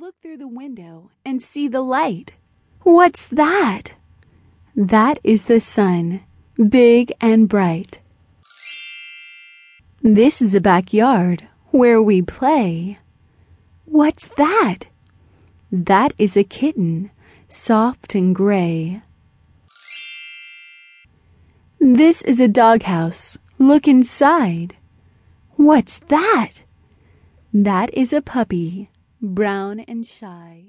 look through the window and see the light. What's that? That is the sun, big and bright. This is a backyard where we play. What's that? That is a kitten, soft and gray. This is a doghouse. Look inside. What's that? That is a puppy, brown and shy.